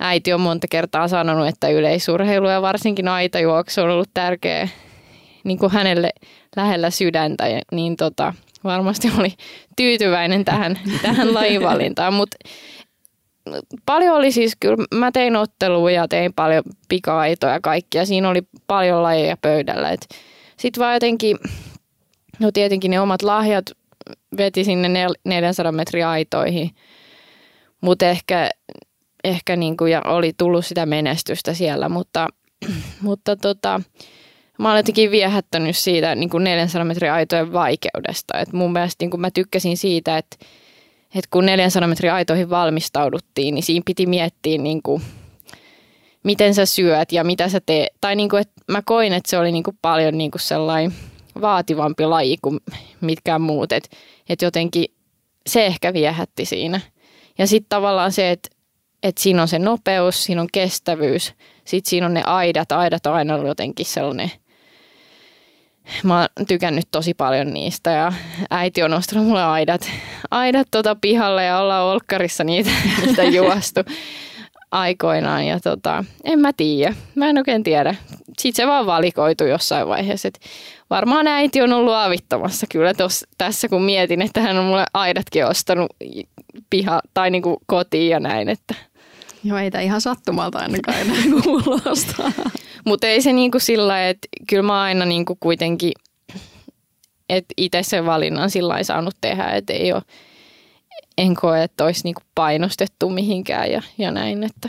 äiti on monta kertaa sanonut, että yleisurheilu ja varsinkin aitajuoksu on ollut tärkeä niin kuin hänelle lähellä sydäntä, niin tota, varmasti oli tyytyväinen tähän, tähän lajivalintaan, mutta paljon oli siis, kyllä mä tein ottelua ja tein paljon pika-aitoja ja kaikkia, siinä oli paljon lajeja pöydällä. Sitten vaan jotenkin, no tietenkin ne omat lahjat veti sinne 400 metrin aitoihin, mutta ehkä ehkä niin kuin, ja oli tullut sitä menestystä siellä, mutta, mutta tota, mä olen jotenkin viehättänyt siitä niin kuin 400 metrin aitojen vaikeudesta. Et mun mielestä niin kuin mä tykkäsin siitä, että, että kun 400 metrin aitoihin valmistauduttiin, niin siinä piti miettiä niin kuin, miten sä syöt ja mitä sä teet. Tai niin kuin, että mä koin, että se oli niin kuin paljon niin kuin sellainen vaativampi laji kuin mitkään muut. Että et jotenkin se ehkä viehätti siinä. Ja sitten tavallaan se, että et siinä on se nopeus, siinä on kestävyys, sitten siinä on ne aidat. Aidat on aina ollut jotenkin sellainen, mä oon tykännyt tosi paljon niistä ja äiti on ostanut mulle aidat, aidat tota pihalle ja ollaan olkkarissa niitä, niitä juostu aikoinaan ja tota, en mä tiedä, mä en oikein tiedä. Sitten se vaan valikoitu jossain vaiheessa, että varmaan äiti on ollut avittamassa kyllä tos, tässä, kun mietin, että hän on mulle aidatkin ostanut piha tai niinku kotiin ja näin, että Joo, ei tämä ihan sattumalta ainakaan enää kuulostaa. Mutta ei se niinku sillä että kyllä mä aina niinku kuitenkin, että itse sen valinnan sillä saanut tehdä, että ei ole, en koe, että olisi niinku painostettu mihinkään ja, ja näin, että...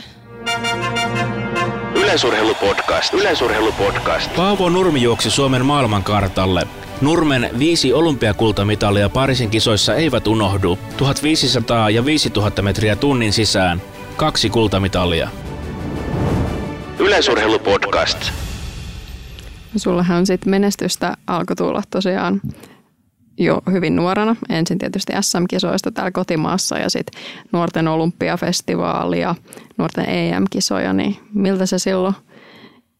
Yleisurheilupodcast. Yleisurheilupodcast. Paavo Nurmi juoksi Suomen maailmankartalle. Nurmen viisi olympiakultamitalia Pariisin kisoissa eivät unohdu. 1500 ja 5000 metriä tunnin sisään. Kaksi kultamitalia. Yleisurheilupodcast. Sullahan on sitten menestystä alkoi tulla tosiaan jo hyvin nuorena. Ensin tietysti SM-kisoista täällä kotimaassa ja sitten nuorten olympiafestivaali ja nuorten EM-kisoja, niin miltä se silloin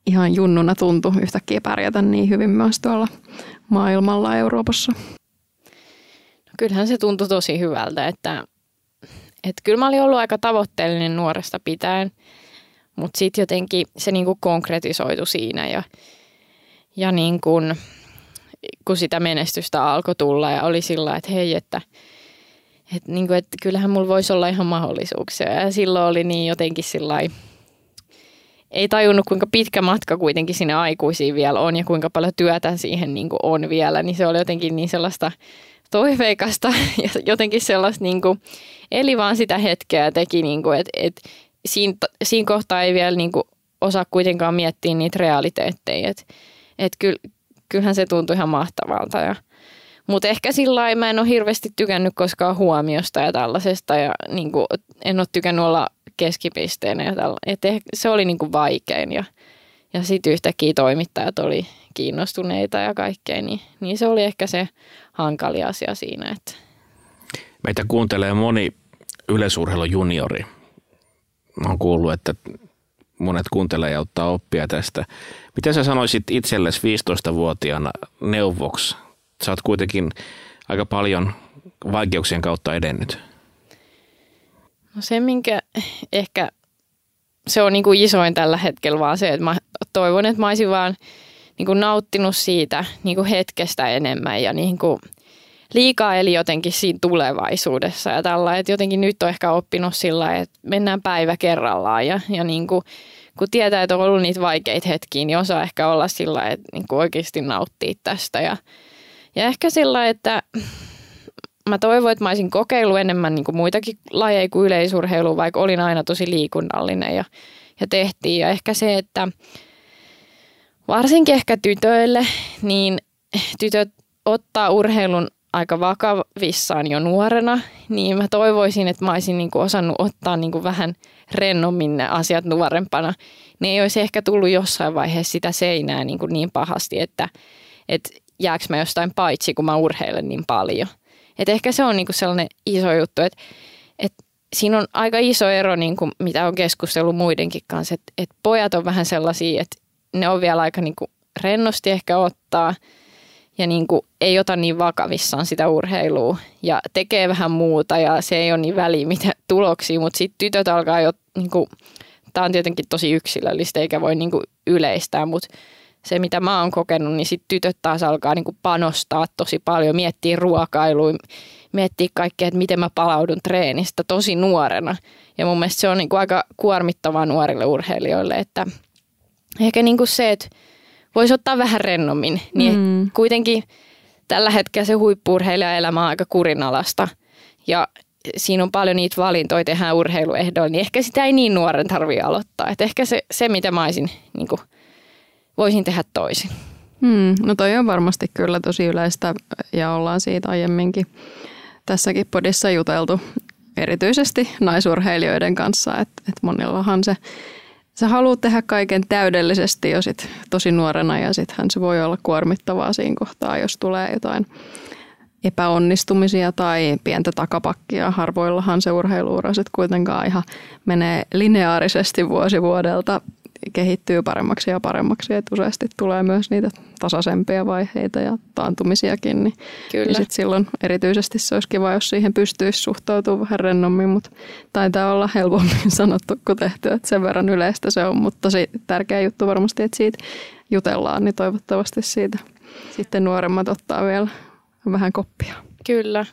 ihan junnuna tuntui yhtäkkiä pärjätä niin hyvin myös tuolla maailmalla Euroopassa? No kyllähän se tuntui tosi hyvältä, että, että kyllä mä olin ollut aika tavoitteellinen nuoresta pitäen, mutta sitten jotenkin se niinku konkretisoitu siinä ja, ja niin kuin, kun sitä menestystä alkoi tulla ja oli sillä että hei, että, että, niin kuin, että kyllähän mulla voisi olla ihan mahdollisuuksia. Ja silloin oli niin jotenkin sillä ei tajunnut, kuinka pitkä matka kuitenkin sinne aikuisiin vielä on ja kuinka paljon työtä siihen niin on vielä, niin se oli jotenkin niin sellaista toiveikasta ja jotenkin sellaista niin kuin, eli vaan sitä hetkeä teki, niin kuin, että, että siinä, siinä kohtaa ei vielä niin kuin, osaa kuitenkaan miettiä niitä realiteetteja, että, että kyllä, kyllähän se tuntui ihan mahtavalta. Ja, mutta ehkä sillä mä en ole hirveästi tykännyt koskaan huomiosta ja tällaisesta ja niin kuin, en ole tykännyt olla keskipisteenä. Ja tälla, et se oli niin kuin vaikein ja, ja sitten yhtäkkiä toimittajat oli kiinnostuneita ja kaikkea, niin, niin se oli ehkä se hankali asia siinä. Että. Meitä kuuntelee moni yleisurheilujuniori. Mä oon kuullut, että monet kuuntelee ja ottaa oppia tästä. Mitä sä sanoisit itsellesi 15-vuotiaana neuvoksi? Sä oot kuitenkin aika paljon vaikeuksien kautta edennyt. No se, minkä ehkä se on niin kuin isoin tällä hetkellä vaan se, että mä toivon, että mä olisin vaan niin kuin nauttinut siitä niin kuin hetkestä enemmän ja niin kuin liikaa eli jotenkin siinä tulevaisuudessa ja tällä, että jotenkin nyt on ehkä oppinut sillä että mennään päivä kerrallaan ja, ja niin kuin, kun tietää, että on ollut niitä vaikeita hetkiä, niin osaa ehkä olla sillä että niin kuin oikeasti nauttii tästä ja, ja ehkä sillä että mä toivon, että mä olisin kokeillut enemmän niin kuin muitakin lajeja kuin yleisurheilu, vaikka olin aina tosi liikunnallinen ja, ja tehtiin. Ja ehkä se, että varsinkin ehkä tytöille, niin tytöt ottaa urheilun aika vakavissaan jo nuorena, niin mä toivoisin, että mä olisin niin kuin osannut ottaa niin kuin vähän rennommin ne asiat nuorempana. Ne ei olisi ehkä tullut jossain vaiheessa sitä seinää niin, kuin niin pahasti, että, että jääkö mä jostain paitsi, kun mä urheilen niin paljon. Et ehkä se on niin kuin sellainen iso juttu, että, että siinä on aika iso ero, niin kuin mitä on keskustellut muidenkin kanssa, että, että pojat on vähän sellaisia, että ne on vielä aika niin kuin rennosti ehkä ottaa – ja niin kuin ei ota niin vakavissaan sitä urheilua ja tekee vähän muuta ja se ei ole niin väliä mitä tuloksia, mutta sitten tytöt alkaa jo, niin kuin, tämä on tietenkin tosi yksilöllistä eikä voi niin kuin yleistää, mutta se mitä mä oon kokenut, niin sitten tytöt taas alkaa niin kuin panostaa tosi paljon, miettiä ruokailuja, miettiä kaikkea, että miten mä palaudun treenistä tosi nuorena. Ja mun mielestä se on niin kuin aika kuormittavaa nuorille urheilijoille, että ehkä niin kuin se, että voisi ottaa vähän rennommin. Niin mm. kuitenkin tällä hetkellä se huippurheilijaelämä on aika kurinalasta ja siinä on paljon niitä valintoja tehdä urheiluehdoilla, niin ehkä sitä ei niin nuoren tarvitse aloittaa. Et ehkä se, se, mitä mä olisin, niin kuin, voisin tehdä toisin. Hmm, no toi on varmasti kyllä tosi yleistä ja ollaan siitä aiemminkin tässäkin podissa juteltu erityisesti naisurheilijoiden kanssa, että et monillahan se sä haluat tehdä kaiken täydellisesti jo sit tosi nuorena ja sittenhän se voi olla kuormittavaa siinä kohtaa, jos tulee jotain epäonnistumisia tai pientä takapakkia. Harvoillahan se urheiluura sitten kuitenkaan ihan menee lineaarisesti vuosi vuodelta kehittyy paremmaksi ja paremmaksi, että useasti tulee myös niitä tasaisempia vaiheita ja taantumisiakin, niin, Kyllä. niin sit silloin erityisesti se olisi kiva, jos siihen pystyisi suhtautumaan vähän rennommin, mutta taitaa olla helpommin sanottu kuin tehty, että sen verran yleistä se on, mutta tosi tärkeä juttu varmasti, että siitä jutellaan, niin toivottavasti siitä sitten nuoremmat ottaa vielä vähän koppia. Kyllä.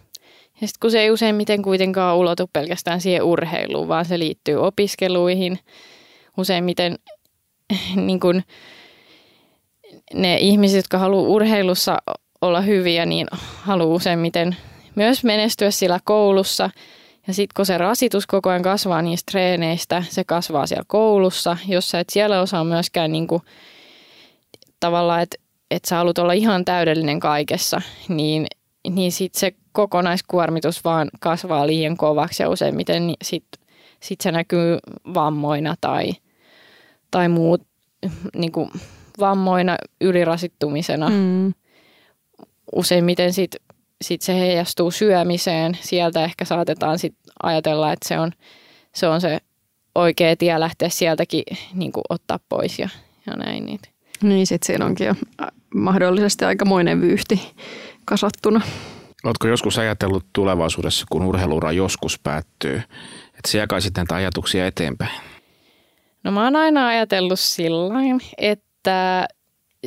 Ja sitten kun se ei useimmiten kuitenkaan ulotu pelkästään siihen urheiluun, vaan se liittyy opiskeluihin. Useimmiten niin kun ne ihmiset, jotka haluaa urheilussa olla hyviä, niin haluaa useimmiten myös menestyä sillä koulussa. Ja sitten kun se rasitus koko ajan kasvaa niistä treeneistä, se kasvaa siellä koulussa, jos sä et siellä osaa myöskään niin kuin, tavallaan, että et sä haluat olla ihan täydellinen kaikessa, niin, niin sitten se kokonaiskuormitus vaan kasvaa liian kovaksi ja useimmiten niin sitten sit se näkyy vammoina tai, tai muut niin kuin vammoina, ylirasittumisena. Mm. Useimmiten sit, sit se heijastuu syömiseen. Sieltä ehkä saatetaan sit ajatella, että se on se, on se oikea tie lähteä sieltäkin niin kuin ottaa pois ja, ja näin. Niin. Niin sitten siinä onkin jo mahdollisesti aikamoinen vyyhti kasattuna. Oletko joskus ajatellut tulevaisuudessa, kun urheiluura joskus päättyy, että se jakaisit näitä ajatuksia eteenpäin? No mä oon aina ajatellut sillä että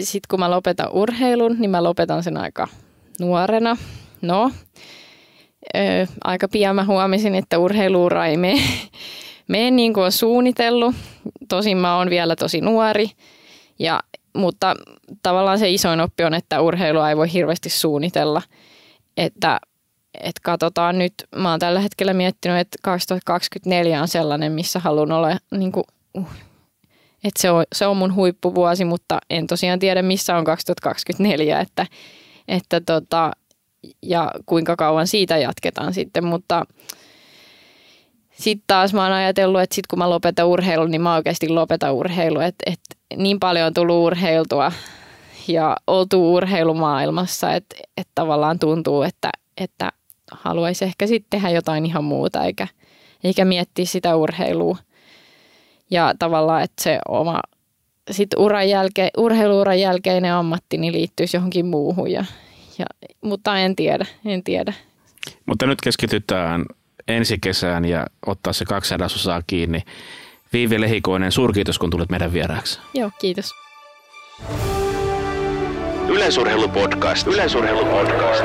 sit kun mä lopetan urheilun, niin mä lopetan sen aika nuorena. No, ö, aika pian mä huomasin, että urheiluura ei mene, mene niin kuin on suunnitellut. Tosin mä oon vielä tosi nuori, ja, mutta tavallaan se isoin oppi on, että urheilua ei voi hirveästi suunnitella. Että et katsotaan nyt, mä oon tällä hetkellä miettinyt, että 2024 on sellainen, missä haluan olla niin kuin, uh, että se on, se on mun huippuvuosi, mutta en tosiaan tiedä, missä on 2024, että, että tota, ja kuinka kauan siitä jatketaan sitten, mutta sitten taas mä oon ajatellut, että sit kun mä lopetan urheilun, niin mä oikeasti lopetan urheilu, että, että niin paljon on tullut urheiltua ja oltu urheilumaailmassa, että, että tavallaan tuntuu, että, että haluaisi ehkä sitten tehdä jotain ihan muuta, eikä, eikä miettiä sitä urheilua. Ja tavallaan, että se oma sit uran jälke, urheiluuran jälkeinen ammatti niin liittyisi johonkin muuhun. Ja, ja, mutta en tiedä, en tiedä. Mutta nyt keskitytään ensi kesään ja ottaa se kaksi sadasosaa kiinni. Viivi Lehikoinen, suurkiitos kun tulit meidän vieraaksi. Joo, kiitos. Yleisurheilupodcast. Yleisurheilupodcast.